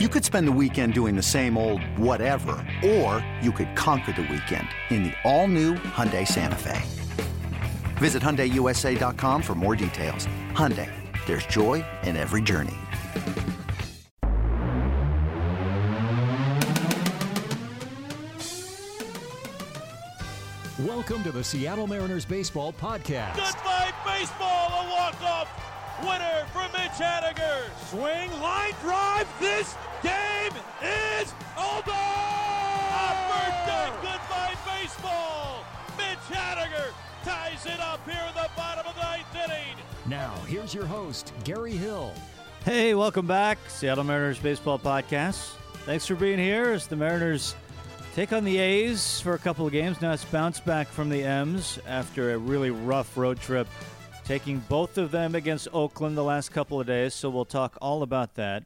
You could spend the weekend doing the same old whatever, or you could conquer the weekend in the all-new Hyundai Santa Fe. Visit HyundaiUSA.com for more details. Hyundai, there's joy in every journey. Welcome to the Seattle Mariners Baseball Podcast. Goodbye, baseball, a walk-off winner for Mitch Haniger. Swing, line drive, this game is over! Upper deck, goodbye, baseball. Mitch Haniger ties it up here in the bottom of the ninth inning. Now, here's your host, Gary Hill. Hey, welcome back. Seattle Mariners Baseball Podcast. Thanks for being here as the Mariners take on the A's for a couple of games. Now it's bounced back from the M's after a really rough road trip, taking both of them against Oakland the last couple of days. So we'll talk all about that.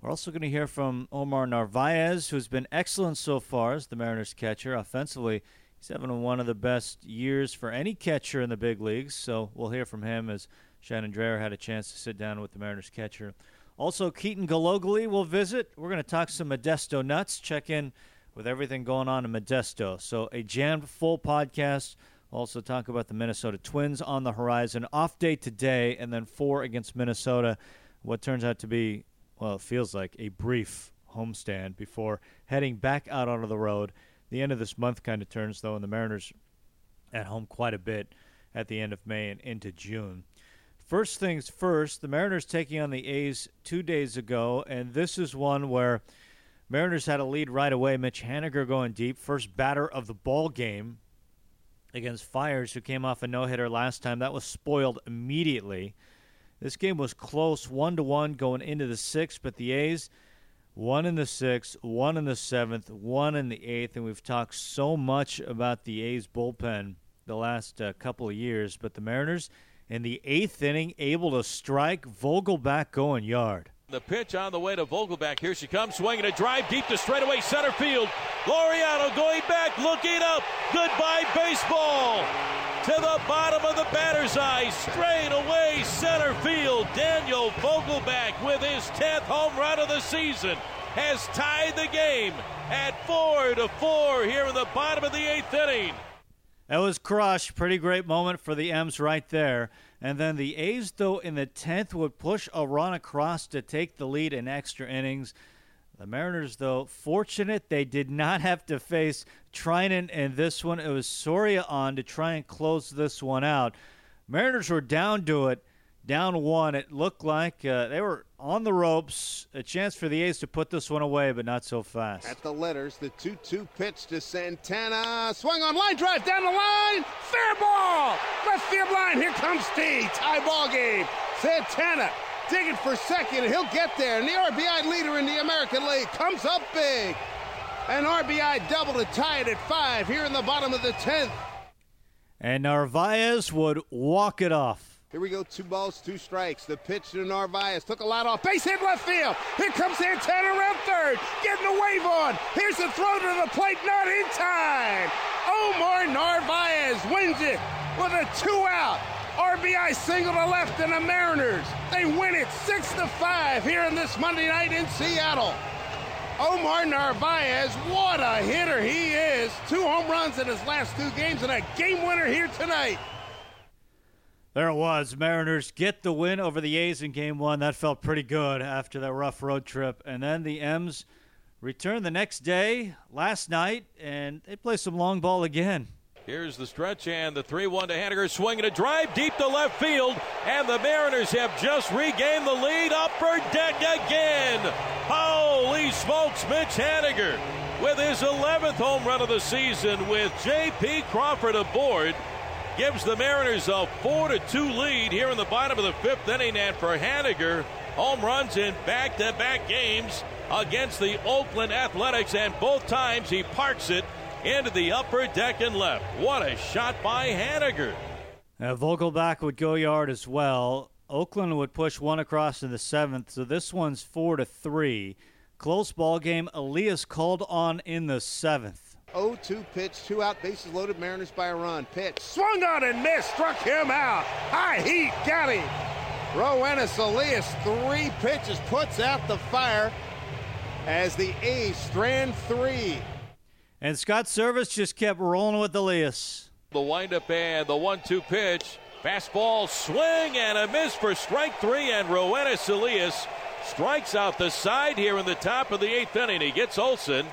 We're also going to hear from Omar Narvaez, who's been excellent so far as the Mariners catcher. Offensively, he's having one of the best years for any catcher in the big leagues. So we'll hear from him as Shannon Drayer had a chance to sit down with the Mariners catcher. Also, Keaton Gillogly will visit. We're going to talk some Modesto nuts, check in with everything going on in Modesto. So, a jammed full podcast. Also, talk about the Minnesota Twins on the horizon. Off day today, and then four against Minnesota. What turns out to be, well, it feels like a brief homestand before heading back out onto the road. The end of this month kind of turns, though, and the Mariners at home quite a bit at the end of May and into June. First things first, the Mariners taking on the A's two days ago, and this is one where Mariners had a lead right away. Mitch Haniger going deep, first batter of the ball game against Fiers, who came off a no hitter last time. That was spoiled immediately. This game was close, one to one going into the sixth, but the A's one in the sixth, one in the seventh, one in the eighth, and we've talked so much about the A's bullpen the last uh, couple of years, but the Mariners in the eighth inning able to strike Vogelbach going yard. The pitch on the way to Vogelbach. Here she comes, swinging a drive deep to straightaway center field. Laureano going back, looking up. Goodbye, baseball. To the bottom of the batter's eye, straight away center field. Daniel Vogelbach with his 10th home run of the season has tied the game at four to four here in the bottom of the eighth inning. That was crushed. Pretty great moment for the M's right there. And then the A's, though, in the 10th would push a run across to take the lead in extra innings. The Mariners, though, fortunate they did not have to face Treinen in this one. It was Soria on to try and close this one out. Mariners were down to it, down one. It looked like uh, they were on the ropes. A chance for the A's to put this one away, but not so fast. At the letters, the 2 2 pitch to Santana. Swung on line drive down the line. Fair ball. Left field line. Here comes T. Tie ball game. Santana digging for second, he'll get there. And the RBI leader in the American League comes up big. An RBI double to tie it at five here in the bottom of the 10th. And Narvaez would walk it off. Here we go, two balls, two strikes. The pitch to Narvaez took a lot off. Base hit left field. Here comes Santana around third, getting a wave on. Here's the throw to the plate, not in time. Omar Narvaez wins it with a two-out RBI single to left, and the Mariners they win it six to five here in this Monday night in Seattle. Omar Narvaez, what a hitter he is! Two home runs in his last two games, and a game winner here tonight. There it was. Mariners get the win over the A's in game one. That felt pretty good after that rough road trip. And then the M's return the next day, last night, and they play some long ball again. Here's the stretch and the 3 1 to Haniger, swinging a drive deep to left field, and the Mariners have just regained the lead. Upper deck again. Holy smokes, Mitch Haniger with his 11th home run of the season with J.P. Crawford aboard gives the Mariners a 4 to 2 lead here in the bottom of the fifth inning. And for Haniger, home runs in back to back games against the Oakland Athletics, and both times he parks it into the upper deck and left. What a shot by Haniger. Now, Vogelbach would go yard as well. Oakland would push one across in the seventh, so this one's four to three. Close ball game. Elias called on in the seventh. 0-2 pitch, two out, bases loaded, Mariners by a run. Pitch, swung on and missed, struck him out. High heat, got him. Roenis Elias, three pitches, puts out the fire. as the A's strand three. And Scott Servais just kept rolling with Elias. The windup and the one-two pitch. Fastball swing and a miss for strike three, and Roenis Elias strikes out the side here in the top of the eighth inning. He gets Olson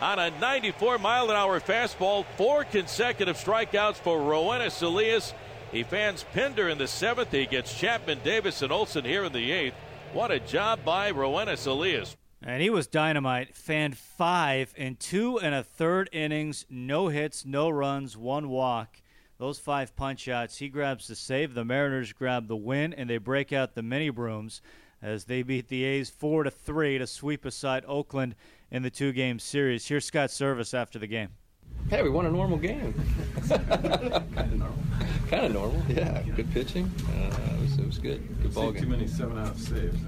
on a 94 mile an hour fastball. Four consecutive strikeouts for Roenis Elias. He fans Pinder in the seventh. He gets Chapman, Davis, and Olson here in the eighth. What a job by Roenis Elias. And he was dynamite. Fanned five in two and a third innings. No hits, no runs, one walk. Those five punch outs, he grabs the save. The Mariners grab the win, and they break out the mini brooms as they beat the A's four to three to sweep aside Oakland in the two-game series. Here's Scott Servais after the game. Hey, we won a normal game. kind of normal. Kind of normal. Yeah. Good pitching. Uh, it, was, it was good. Good ball game. Too many seven-out saves.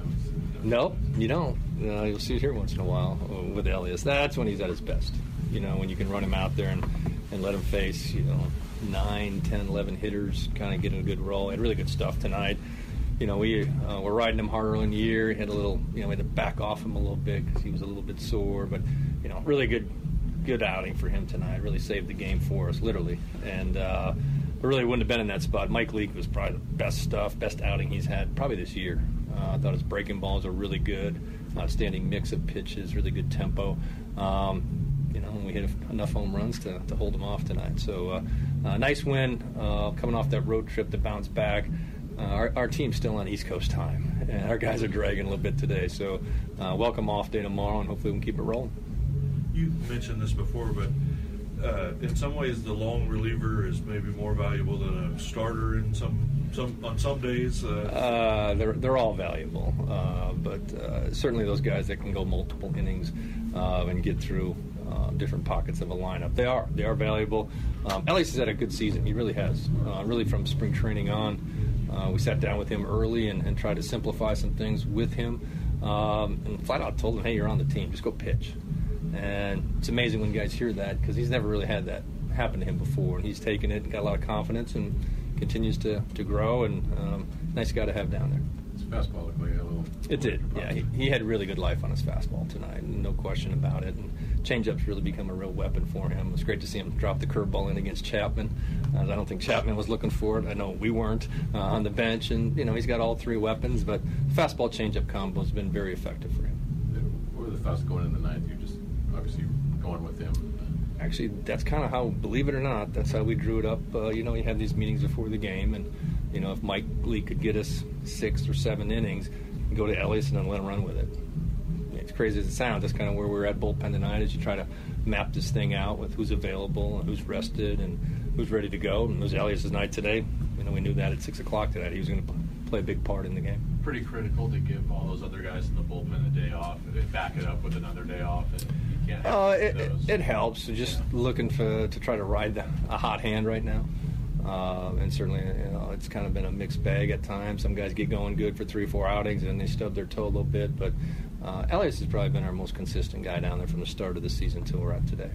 Nope, you don't. Uh, you'll see it here once in a while uh, with Elias. That's when he's at his best. You know, when you can run him out there and, and let him face, you know, 9, 10, 11 hitters, kind of getting a good roll. Had really good stuff tonight. You know, we uh, were riding him hard early in the year. He had a little, you know, we had to back off him a little bit because he was a little bit sore. But, you know, really good good outing for him tonight. Really saved the game for us, literally. And uh, really wouldn't have been in that spot. Mike Leake was probably the best stuff, best outing he's had probably this year. Uh, I thought his breaking balls are really good. Outstanding mix of pitches, really good tempo. Um, you know, we hit enough home runs to, to hold them off tonight. So, uh, nice win uh, coming off that road trip to bounce back. Uh, our, our, team's still on East Coast time, and our guys are dragging a little bit today. So, uh, welcome off day tomorrow, and hopefully we can keep it rolling. You mentioned this before, but uh, in some ways, the long reliever is maybe more valuable than a starter in some some on some days. Uh, they're they're all valuable, but certainly those guys that can go multiple innings and get through uh, different pockets of a lineup. They are they are valuable. Um, Elias has had a good season. He really has. Uh, really from spring training on, uh, we sat down with him early and, and, tried to simplify some things with him, um, and flat out told him, "Hey, you're on the team. Just go pitch." And it's amazing when guys hear that because he's never really had that happen to him before, and he's taken it and got a lot of confidence and continues to, to grow. And um, nice guy to have down there His fastball looked like a little. It did. Yeah, he, he, had really good life on his fastball tonight, no question about it. And changeups really become a real weapon for him. It was great to see him drop the curveball in against Chapman. I don't think Chapman was looking for it. I know we weren't uh, on the bench, and you know he's got all three weapons. But fastball changeup combo has been very effective for him. What were the thoughts going in the ninth? You're just obviously going with him. Actually, that's kind of how, believe it or not, that's how we drew it up. Uh, you know, we had these meetings before the game, and you know, if Mike Leake could get us six or seven innings, go to Elias and then let him run with it. It's crazy as it sounds. That's kind of where we're at bullpen tonight. As you try to map this thing out with who's available and who's rested and who's ready to go. And it was Elias' night today. You know, we knew that at six o'clock today he was going to play a big part in the game. Pretty critical to give all those other guys in the bullpen a day off and back it up with another day off. And you can't. Uh, it, it, helps. Just looking for to try to ride the, a hot hand right now. Uh, and certainly, you know, it's kind of been a mixed bag at times. Some guys get going good for three, four outings, and they stub their toe a little bit. But uh, Elias has probably been our most consistent guy down there from the start of the season till we're at today.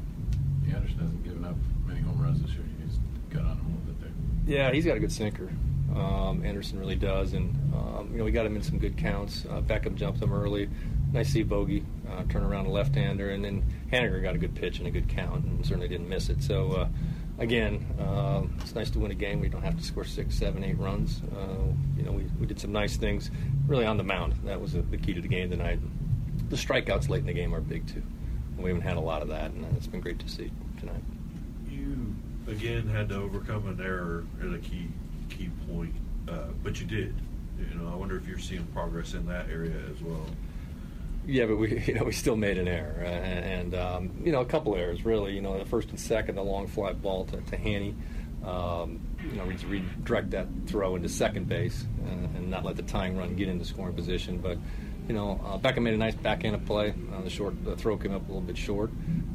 Anderson hasn't given up many home runs this year. Got on him a little bit there. Yeah, he's got a good sinker. Um, Anderson really does, and um, you know we got him in some good counts. Uh, Beckham jumped him early. Nice see Bogey uh, turn around a left-hander, and then Haniger got a good pitch and a good count, and certainly didn't miss it. So uh, again, uh, it's nice to win a game We don't have to score six, seven, eight runs. Uh, you know, we, we did some nice things really on the mound. That was a, the key to the game tonight. The strikeouts late in the game are big too. We haven't had a lot of that, and it's been great to see tonight. Again had to overcome an error at a key key point, uh, but you did. You know, I wonder if you're seeing progress in that area as well. Yeah, but we you know we still made an error, and um, you know a couple errors really. You know the first and second, the long fly ball to, to Hanny. Um, you know, redirect that throw into second base uh, and not let the tying run get into scoring position. But you know, uh, Beckham made a nice backhand of play. Uh, the short the throw came up a little bit short.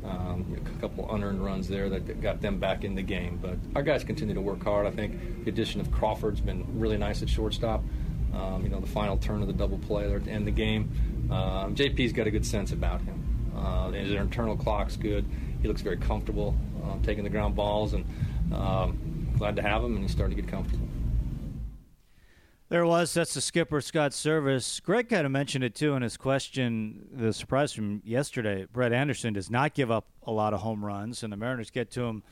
Um, a couple unearned runs there that got them back in the game. But our guys continue to work hard. I think the addition of Crawford's been really nice at shortstop. Um, you know, the final turn of the double play there to end of the game. Um, JP's got a good sense about him. Uh, his internal clock's good. He looks very comfortable uh, taking the ground balls, and um, glad to have him. And he's starting to get comfortable. There was. That's the skipper, Scott Servais. Greg kind of mentioned it too in his question. The surprise from yesterday Brett Anderson does not give up a lot of home runs, and the Mariners get to him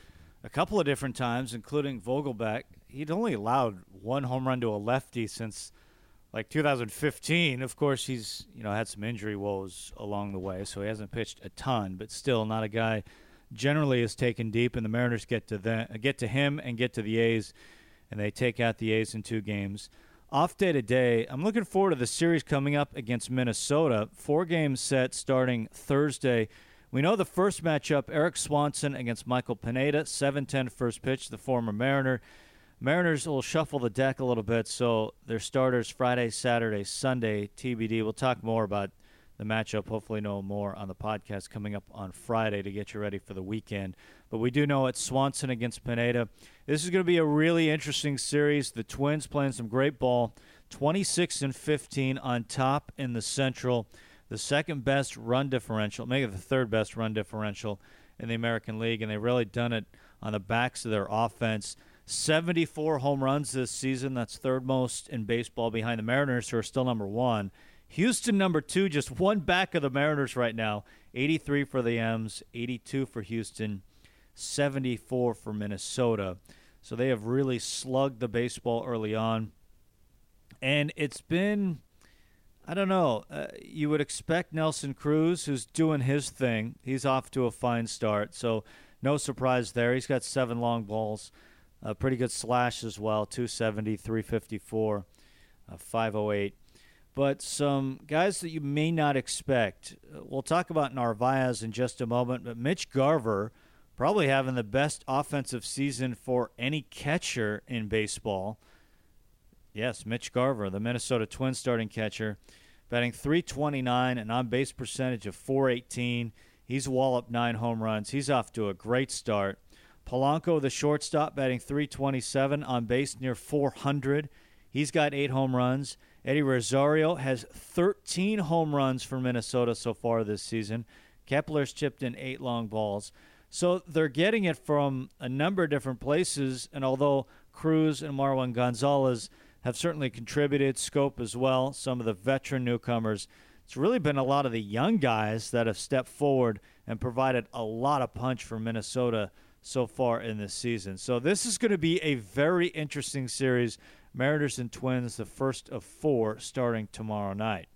a couple of different times, including Vogelbach. He'd only allowed one home run to a lefty since like 2015. Of course, he's you know had some injury woes along the way, so he hasn't pitched a ton, but still not a guy generally is taken deep. And the Mariners get to the, get to him and get to the A's, and they take out the A's in two games. Off day today. I'm looking forward to the series coming up against Minnesota. Four games set starting Thursday. We know the first matchup, Erik Swanson against Michael Pineda, 7-10 first pitch, the former Mariner. Mariners will shuffle the deck a little bit, so their starters Friday, Saturday, Sunday, TBD. We'll talk more about the matchup, hopefully know more on the podcast coming up on Friday to get you ready for the weekend. But we do know it's Swanson against Pineda. This is going to be a really interesting series. The Twins playing some great ball, 26 and 15 on top in the Central, the second best run differential, maybe the third best run differential in the American League, and they've really done it on the backs of their offense. 74 home runs this season. That's third most in baseball behind the Mariners, who are still number one. Houston, number two, just one back of the Mariners right now. 83 for the M's, 82 for Houston, 74 for Minnesota. So they have really slugged the baseball early on. And it's been, I don't know, uh, you would expect Nelson Cruz, who's doing his thing. He's off to a fine start. So no surprise there. He's got seven long balls, a pretty good slash as well 270, 354, uh, 508 but some guys that you may not expect. Uh, we'll talk about Narvaez in just a moment, but Mitch Garver probably having the best offensive season for any catcher in baseball. Yes, Mitch Garver, the Minnesota Twins starting catcher, batting 329, an on base percentage of 418. He's walloped nine home runs. He's off to a great start. Polanco, the shortstop, batting 327, on base near 400. He's got eight home runs. Eddie Rosario has 13 home runs for Minnesota so far this season. Kepler's chipped in eight long balls. So they're getting it from a number of different places. And although Cruz and Marwin Gonzalez have certainly contributed, Schoop as well, some of the veteran newcomers, it's really been a lot of the young guys that have stepped forward and provided a lot of punch for Minnesota so far in this season. So this is going to be a very interesting series Mariners and Twins, the first of four, starting tomorrow night.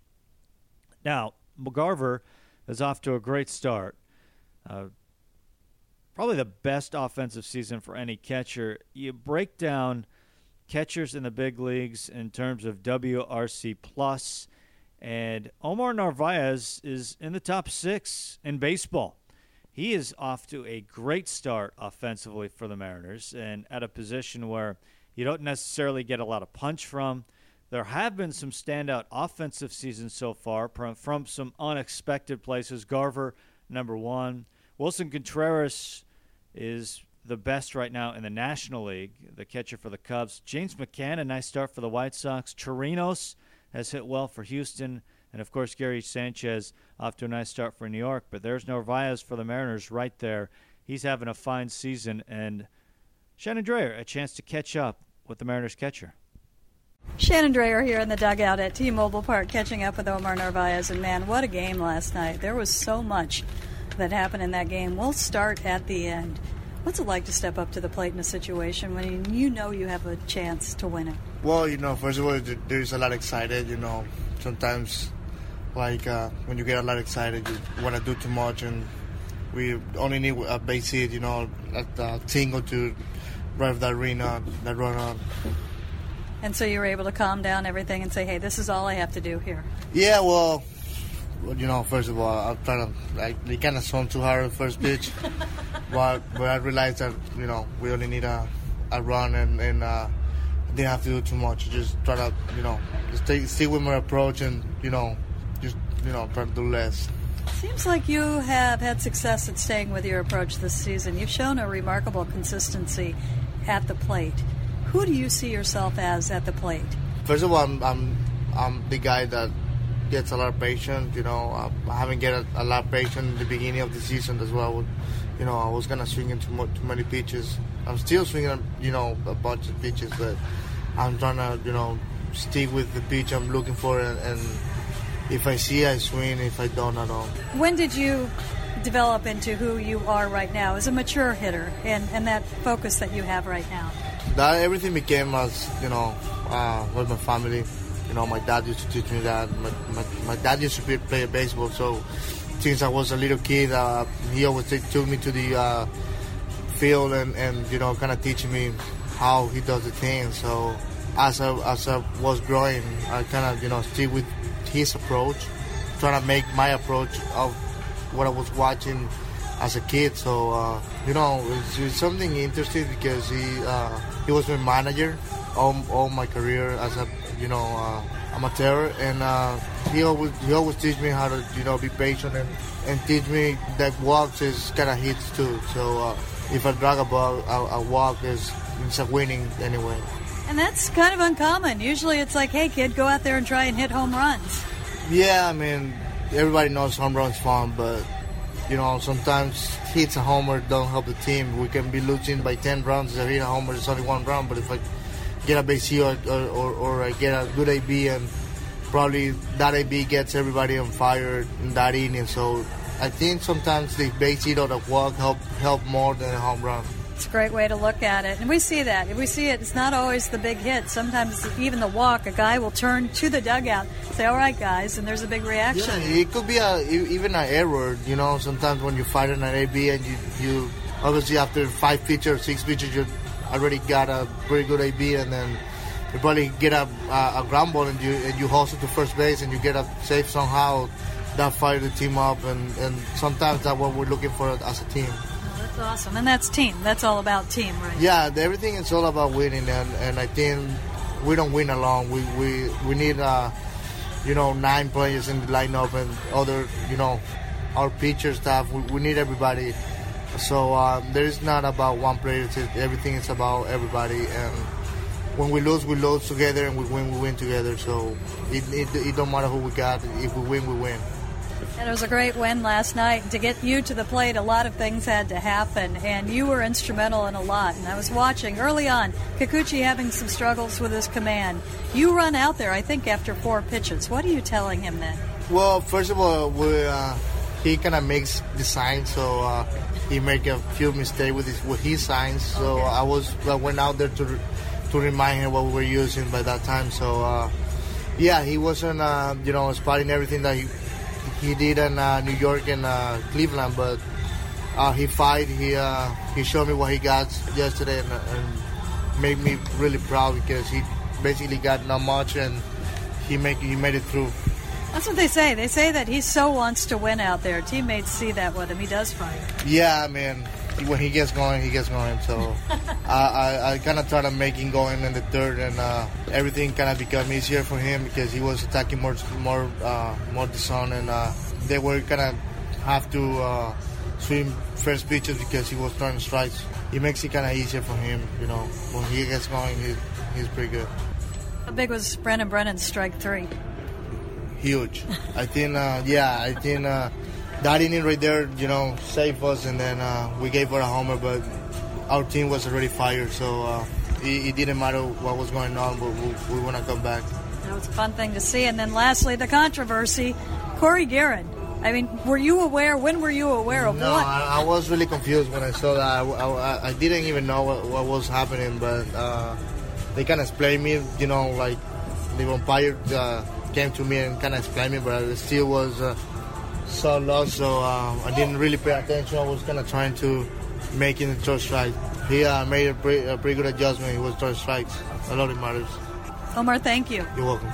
Now, Mitch Garver is off to a great start. Uh, probably the best offensive season for any catcher. You break down catchers in the big leagues in terms of WRC plus, and Omar Narvaez is in the top six in baseball. He is off to a great start offensively for the Mariners, and at a position where you don't necessarily get a lot of punch from. There have been some standout offensive seasons so far from, some unexpected places. Garver, number one. Willson Contreras is the best right now in the National League, the catcher for the Cubs. James McCann, a nice start for the White Sox. Chirinos has hit well for Houston. And of course, Gary Sanchez off to a nice start for New York. But there's Narvaez for the Mariners right there. He's having a fine season. And Shannon Drayer, a chance to catch up with the Mariners catcher. Shannon Drayer here in the dugout at T-Mobile Park, catching up with Omar Narvaez. And man, what a game last night! There was so much that happened in that game. We'll start at the end. What's it like to step up to the plate in a situation when you know you have a chance to win it? Well, you know, first of all, there's a lot excited. You know, sometimes, like uh, when you get a lot excited, you want to do too much, and we only need a base hit. You know, a, a tingle to drive the arena, that run on. And so you were able to calm down everything and say, hey, this is all I have to do here. Yeah, well, you know, first of all, I'm trying to, like, they kind of swung too hard the first pitch. but, but I realized that, you know, we only need a, a run and, and uh, didn't have to do too much. Just try to, you know, stay, stay with my approach and, you know, just, you know, try to do less. Seems like you have had success at staying with your approach this season. You've shown a remarkable consistency at the plate. Who do you see yourself as at the plate? First of all, I'm I'm, I'm the guy that gets a lot of patience. You know, I haven't get a, a lot of patience in the beginning of the season as well. You know, I was gonna swing into too, too many pitches. I'm still swinging, you know, a bunch of pitches, but I'm trying to, you know, stick with the pitch I'm looking for, and, and if I see, I swing. If I don't, I don't. When did you develop into who you are right now as a mature hitter and, and that focus that you have right now? That everything became as you know uh, with my family. You know, my dad used to teach me that. My, my, my dad used to be, play baseball, so since I was a little kid, uh, he always took me to the uh, field and, and you know kind of teaching me how he does the thing. So as I as I was growing, I kind of you know stick with his approach, trying to make my approach of what I was watching as a kid. So uh, you know, it's, it's, something interesting because he uh, he was my manager all, all my career as a you know uh, amateur, and uh, he always he always teach me how to you know be patient and, and teach me that walks is kind of hits too. So uh, if I drag a ball, a, a walk is it's a winning anyway. And that's kind of uncommon. Usually it's like, hey, kid, go out there and try and hit home runs. Yeah, I mean, everybody knows home runs fun, but, you know, sometimes hits a homer don't help the team. We can be losing by 10 runs. If I hit a homer, it's only one run, but if I get a base hit or, or, or I get a good AB and probably that AB gets everybody on fire in that inning. So I think sometimes the base hit or the walk help help more than a home run. It's a great way to look at it. And we see that. We see it. It's not always the big hit. Sometimes even the walk, a guy will turn to the dugout, say, all right, guys, and there's a big reaction. Yeah, it could be a, even an error. You know, sometimes when you fight an AB and you, you obviously after five pitches six pitches, you already got a pretty good AB and then you probably get a, a, a ground ball and you, and you it to first base and you get a safe somehow. That fire the team up, and, and sometimes that's what we're looking for as a team. That's awesome. And that's team. That's all about team, right? Yeah, everything is all about winning, and, and I think we don't win alone. We we, we need, uh, you know, nine players in the lineup and other, you know, our pitcher staff. We, we need everybody. So uh, there is not about one player. everything is about everybody. And when we lose, we lose together, and we win, we win together. So it, it, it don't matter who we got. If we win, we win. And it was a great win last night. To get you to the plate, a lot of things had to happen, and you were instrumental in a lot. And I was watching early on, Kikuchi having some struggles with his command. You run out there, I think, after four pitches. What are you telling him then? Well, first of all, we, uh, he kind of makes the signs, so uh, he make a few mistakes with his with his signs. So okay. I was I went out there to to remind him what we were using by that time. So. Uh, yeah, he wasn't, uh, you know, spotting everything that he he did in uh, New York and uh, Cleveland, but uh, he fight. He uh, he showed me what he got yesterday and, and, made me really proud because he basically got not much and he make he made it through. That's what they say. They say that he so wants to win out there. Teammates see that with him. He does fight. Yeah, I mean, when he gets going, he gets going. So I, I, I kind of try to make him going in the third, and uh, everything kind of become easier for him because he was attacking more, more, uh, more the zone, and uh, they were kind of have to uh, swim first pitches because he was throwing strikes. It makes it kind of easier for him, you know. When he gets going, he, he's pretty good. How big was Brandon Brennan's strike three? Huge. I think, uh, yeah, I think uh, that inning right there, you know, saved us, and then uh, we gave her a homer, but our team was already fired, so uh, it, it, didn't matter what was going on, but we, we want to come back. That was a fun thing to see. And then lastly, the controversy, Cory Gearrin. I mean, were you aware? When were you aware of no, what? I, I, was really confused when I saw that. I, I, I didn't even know what, what was happening, but uh, they kind of explained me, you know, like the umpire uh, came to me and kind of explained me, but I still was uh, so lost, so uh, I didn't really pay attention. I was kind of trying to make it throw strike. He uh, made a pretty, a pretty, good adjustment. He was throwing strikes. A lot of matters. Omar, thank you. You're welcome.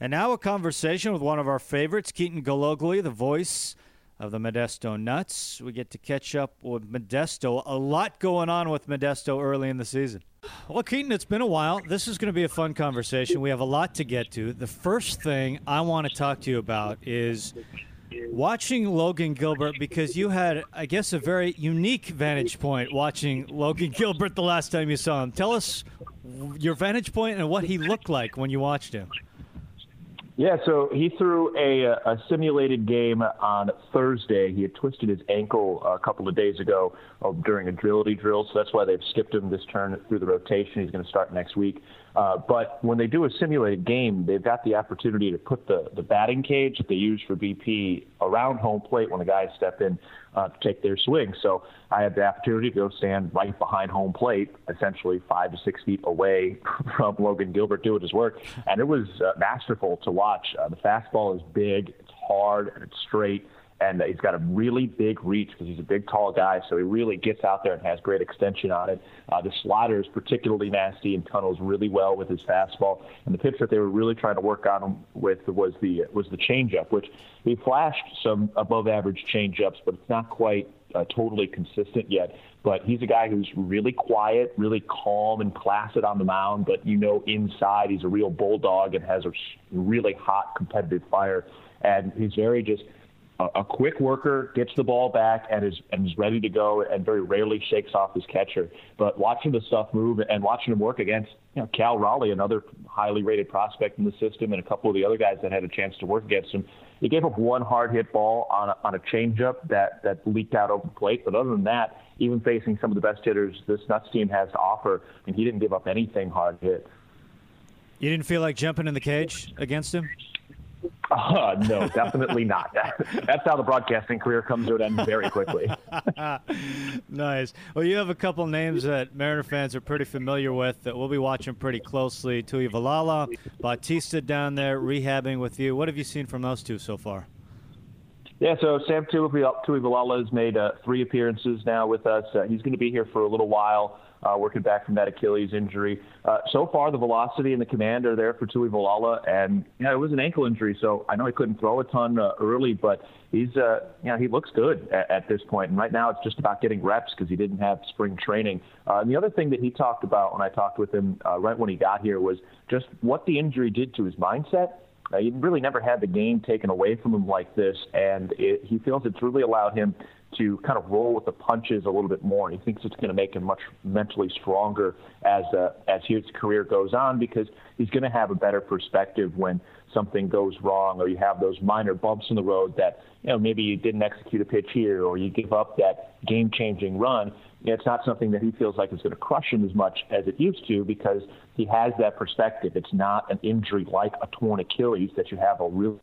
And now a conversation with one of our favorites, Keaton Gillogly, the voice of the Modesto Nuts. We get to catch up with Modesto. A lot going on with Modesto early in the season. Well, Keaton, it's been a while. This is going to be a fun conversation. We have a lot to get to. The first thing I want to talk to you about is watching Logan Gilbert because you had, I guess, a very unique vantage point watching Logan Gilbert the last time you saw him. Tell us your vantage point and what he looked like when you watched him. Yeah, so he threw a, a simulated game on Thursday. He had twisted his ankle a couple of days ago uh, during agility drill, so that's why they've skipped him this turn through the rotation. He's going to start next week. Uh, but when they do a simulated game, they've got the opportunity to put the, the batting cage that they use for BP around home plate when the guys step in uh, to take their swing. So I had the opportunity to go stand right behind home plate, essentially five to six feet away from Logan Gilbert doing his work. And it was uh, masterful to watch. Uh, the fastball is big, it's hard, and it's straight and he's got a really big reach because he's a big, tall guy. So he really gets out there and has great extension on it. Uh, the slider is particularly nasty and tunnels really well with his fastball. And the pitch that they were really trying to work on him with was the was the changeup, which he flashed some above-average changeups, but it's not quite uh, totally consistent yet. But he's a guy who's really quiet, really calm and placid on the mound. But you know, inside he's a real bulldog and has a really hot competitive fire. And he's very just a, quick worker, gets the ball back, and is and is ready to go, and very rarely shakes off his catcher. But watching the stuff move and watching him work against you know Cal Raleigh, another highly rated prospect in the system, and a couple of the other guys that had a chance to work against him, he gave up one hard hit ball on a, on a changeup that that leaked out over the plate. But other than that, even facing some of the best hitters this Nuts team has to offer, and he didn't give up anything hard hit. You didn't feel like jumping in the cage against him? Uh, no, definitely not. That's how the broadcasting career comes to an end very quickly. nice. Well, you have a couple names that Mariner fans are pretty familiar with that we'll be watching pretty closely. Tuivailala, Bautista down there rehabbing with you. What have you seen from those two so far? Yeah, so Sam Tuivailala has made uh, three appearances now with us. Uh, he's going to be here for a little while uh, working back from that Achilles injury. Uh, so far, the velocity and the command are there for Tuivailala, and yeah, it was an ankle injury, so I know he couldn't throw a ton uh, early, but he's uh, you know he looks good at, at this point. And right now, it's just about getting reps because he didn't have spring training. Uh, and the other thing that he talked about when I talked with him uh, right when he got here was just what the injury did to his mindset. Uh, he really never had the game taken away from him like this, and it, he feels it's really allowed him to kind of roll with the punches a little bit more. He thinks it's going to make him much mentally stronger as uh, as his career goes on because he's going to have a better perspective when something goes wrong or you have those minor bumps in the road that you know maybe you didn't execute a pitch here or you give up that game-changing run. It's not something that he feels like is going to crush him as much as it used to because he has that perspective. It's not an injury like a torn Achilles that you have a real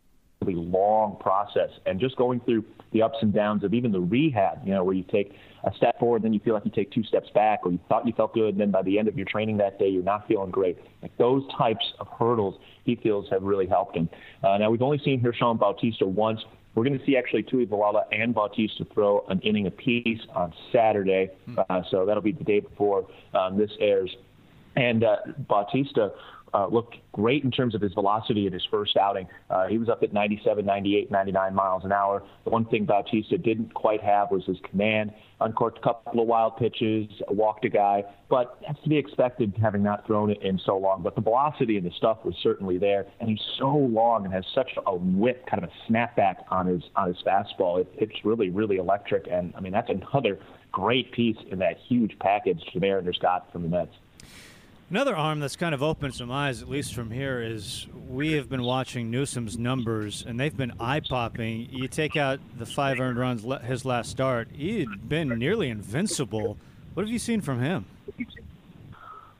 long process and just going through the ups and downs of even the rehab, you know, where you take a step forward, then you feel like you take two steps back, or you thought you felt good, and then by the end of your training that day, you're not feeling great. Like those types of hurdles, he feels have really helped him. Uh, now, we've only seen Gerson Bautista once. We're going to see actually Tuivailala and Bautista throw an inning apiece on Saturday, hmm. uh, so that'll be the day before um, this airs. And uh, Bautista uh, looked great in terms of his velocity in his first outing. Uh, he was up at 97, 98, 99 miles an hour. The one thing Bautista didn't quite have was his command. Uncorked a couple of wild pitches, walked a guy, but that's to be expected having not thrown it in so long. But the velocity and the stuff was certainly there, and he's so long and has such a whip, kind of a snapback on his on his fastball. It, it's really, really electric, and I mean that's another great piece in that huge package the Mariners got from the Mets. Another arm that's kind of opened some eyes, at least from here, is we have been watching Newsome's numbers, and they've been eye popping. You take out the five earned runs his last start, he had been nearly invincible. What have you seen from him?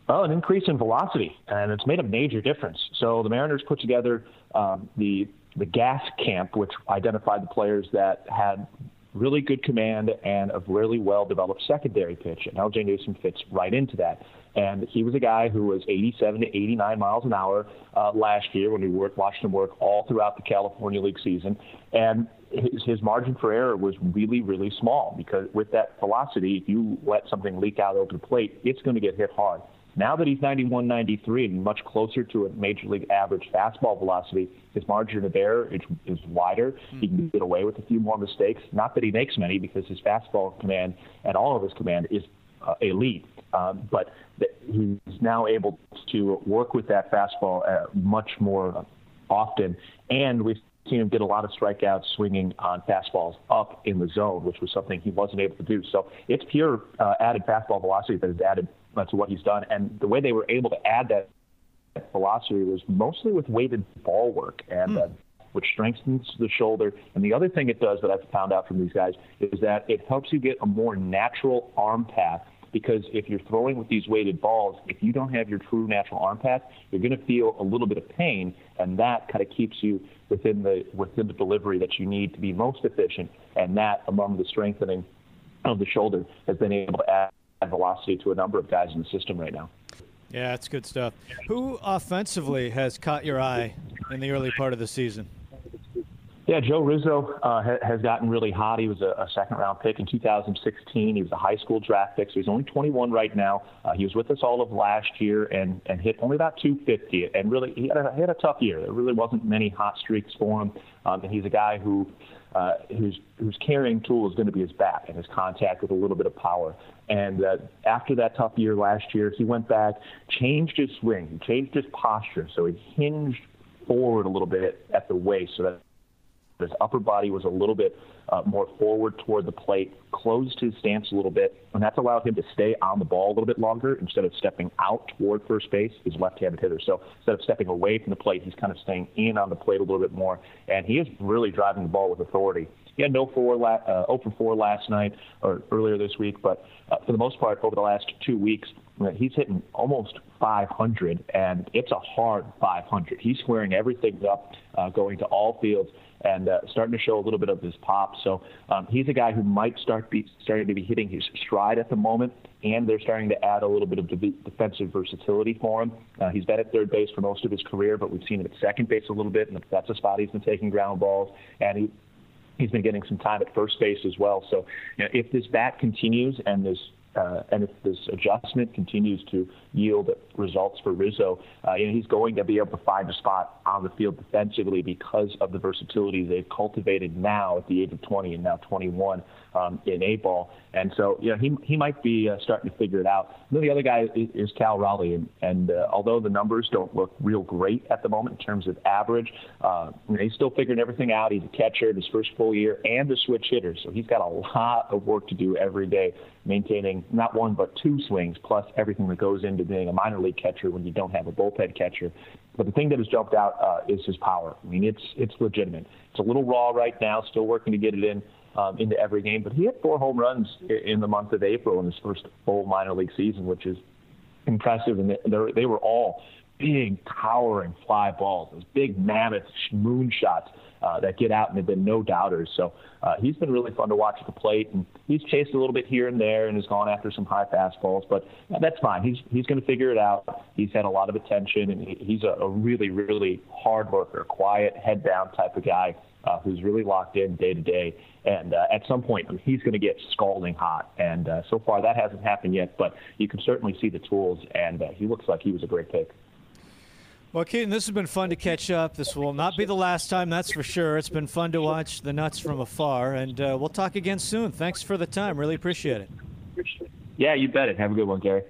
Well, an increase in velocity, and it's made a major difference. So the Mariners put together um, the the gas camp, which identified the players that had really good command and a really well developed secondary pitch, and LJ Newsome fits right into that. And he was a guy who was 87 to 89 miles an hour uh, last year when we worked, watched him work all throughout the California League season. And his, his margin for error was really, really small because with that velocity, if you let something leak out over the plate, it's going to get hit hard. Now that he's 91, 93 and much closer to a major league average fastball velocity, his margin of error is, is wider. Mm-hmm. He can get away with a few more mistakes. Not that he makes many because his fastball command and all of his command is uh, elite. Um, but he's now able to work with that fastball uh, much more often, and we've seen him get a lot of strikeouts swinging on fastballs up in the zone, which was something he wasn't able to do. So it's pure uh, added fastball velocity that has added to what he's done, and the way they were able to add that velocity was mostly with weighted ball work and. Mm. Uh, which strengthens the shoulder. And the other thing it does that I've found out from these guys is that it helps you get a more natural arm path because if you're throwing with these weighted balls, if you don't have your true natural arm path, you're going to feel a little bit of pain, and that kind of keeps you within the within the delivery that you need to be most efficient. And that, among the strengthening of the shoulder, has been able to add velocity to a number of guys in the system right now. Yeah, it's good stuff. Who offensively has caught your eye in the early part of the season? Yeah, Joe Rizzo uh, ha- has gotten really hot. He was a, a second round pick in 2016. He was a high school draft pick, so he's only 21 right now. Uh, he was with us all of last year and, and hit only about 250. And really, he had, a, he had a tough year. There really wasn't many hot streaks for him. Um, and he's a guy who uh, whose whose carrying tool is going to be his bat and his contact with a little bit of power. And uh, after that tough year last year, he went back, changed his swing, changed his posture, so he hinged forward a little bit at the waist, so that his upper body was a little bit uh, more forward toward the plate, closed his stance a little bit, and that's allowed him to stay on the ball a little bit longer instead of stepping out toward first base. He's left-handed hitter, so instead of stepping away from the plate, he's kind of staying in on the plate a little bit more, and he is really driving the ball with authority. He had no four la- uh, 0 for 4 last night or earlier this week, but uh, for the most part, over the last two weeks, he's hitting almost 500, and it's a hard 500. He's squaring everything up, uh, going to all fields and uh, starting to show a little bit of his pop. So um, he's a guy who might start be starting to be hitting his stride at the moment, and they're starting to add a little bit of de- defensive versatility for him. Uh, he's been at third base for most of his career, but we've seen him at second base a little bit, and that's a spot he's been taking ground balls, and he. He's been getting some time at first base as well. So, you know, if this bat continues and this uh, and if this adjustment continues to yield results for Rizzo, uh, you know, he's going to be able to find a spot on the field defensively because of the versatility they've cultivated now at the age of 20 and now 21 um, in A ball. And so, you know, he, he might be uh, starting to figure it out. And then the other guy is, Cal Raleigh. And, and uh, although the numbers don't look real great at the moment in terms of average, uh, he's still figuring everything out. He's a catcher in his first full year and a switch hitter. So he's got a lot of work to do every day maintaining not one but two swings, plus everything that goes into being a minor league catcher when you don't have a bullpen catcher. But the thing that has jumped out uh, is his power. I mean, it's it's legitimate. It's a little raw right now, still working to get it in um, into every game. But he had four home runs in the month of April in his first full minor league season, which is impressive. And they, they were all big, towering fly balls, those big mammoth moon shots uh, that get out, and have been no doubters. So uh, he's been really fun to watch at the plate, and he's chased a little bit here and there, and has gone after some high fastballs. But that's fine. He's he's going to figure it out. He's had a lot of attention, and he, he's a, a really really hard worker, quiet, head down type of guy. Uh, who's really locked in day to day. And uh, at some point, I mean, he's going to get scalding hot. And uh, so far, that hasn't happened yet, but you can certainly see the tools, and uh, he looks like he was a great pick. Well, Keaton, this has been fun to catch up. This will not be the last time, that's for sure. It's been fun to watch the Nuts from afar, and uh, we'll talk again soon. Thanks for the time. Really appreciate it. Yeah, you bet it. Have a good one, Gary.